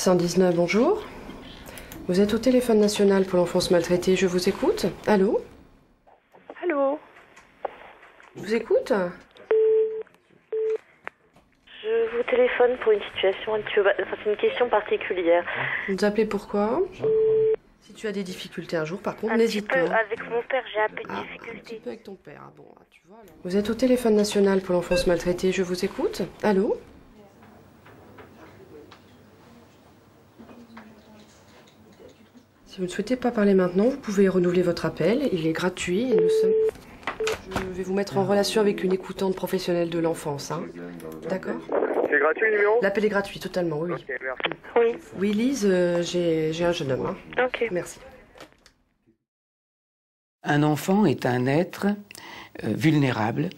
119, bonjour. Vous êtes au téléphone national pour l'enfance maltraitée, je vous écoute. Allô Allô Je vous écoute Je vous téléphone pour une situation un petit peu... Enfin, c'est une question particulière. Vous appelez pourquoi Si tu as des difficultés un jour, par contre, n'hésite peu pas. avec mon père, j'ai un peu de Ah, un petit peu avec ton père. Ah bon, ah, tu vois, alors. Vous êtes au téléphone national pour l'enfance maltraitée, je vous écoute. Allô Si vous ne souhaitez pas parler maintenant, vous pouvez renouveler votre appel. Il est gratuit et nous sommes... Je vais vous mettre en relation avec une écoutante professionnelle de l'enfance. hein. D'accord C'est gratuit le numéro L'appel est gratuit, totalement, oui. oui. Ok, merci. Oui, Oui, Lise, euh, j'ai j'ai un jeune homme. hein. ok. Merci. Un enfant est un être euh, vulnérable,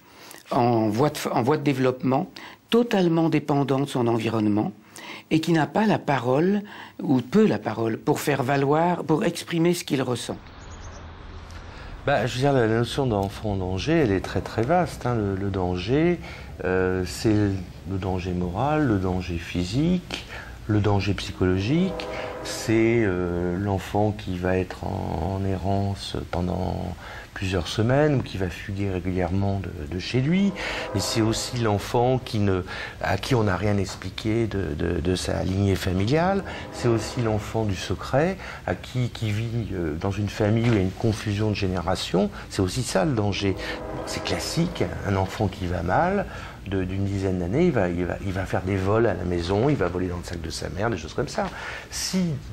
en voie, de, en voie de développement, totalement dépendant de son environnement et qui n'a pas la parole, ou peu la parole, pour faire valoir, pour exprimer ce qu'il ressent. Bah, je veux dire, la notion d'enfant en danger, elle est très très vaste. hein. Le, danger, euh, c'est le danger moral, le danger physique, le danger psychologique. C'est euh, l'enfant qui va être en, errance pendant plusieurs semaines ou qui va fuguer régulièrement de, chez lui. Mais c'est aussi l'enfant à qui on n'a rien expliqué de, sa lignée familiale. C'est aussi l'enfant du secret, à qui, qui vit euh, dans une famille où il y a une confusion de génération. C'est aussi ça le danger. C'est classique, un enfant qui va mal, d'une dizaine d'années, il va, il, faire des vols à la maison, il va voler dans le sac de sa mère, des choses comme ça.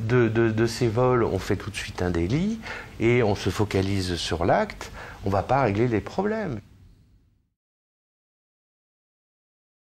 De, ces vols, on fait tout de suite un délit et on se focalise sur l'acte, on ne va pas régler les problèmes.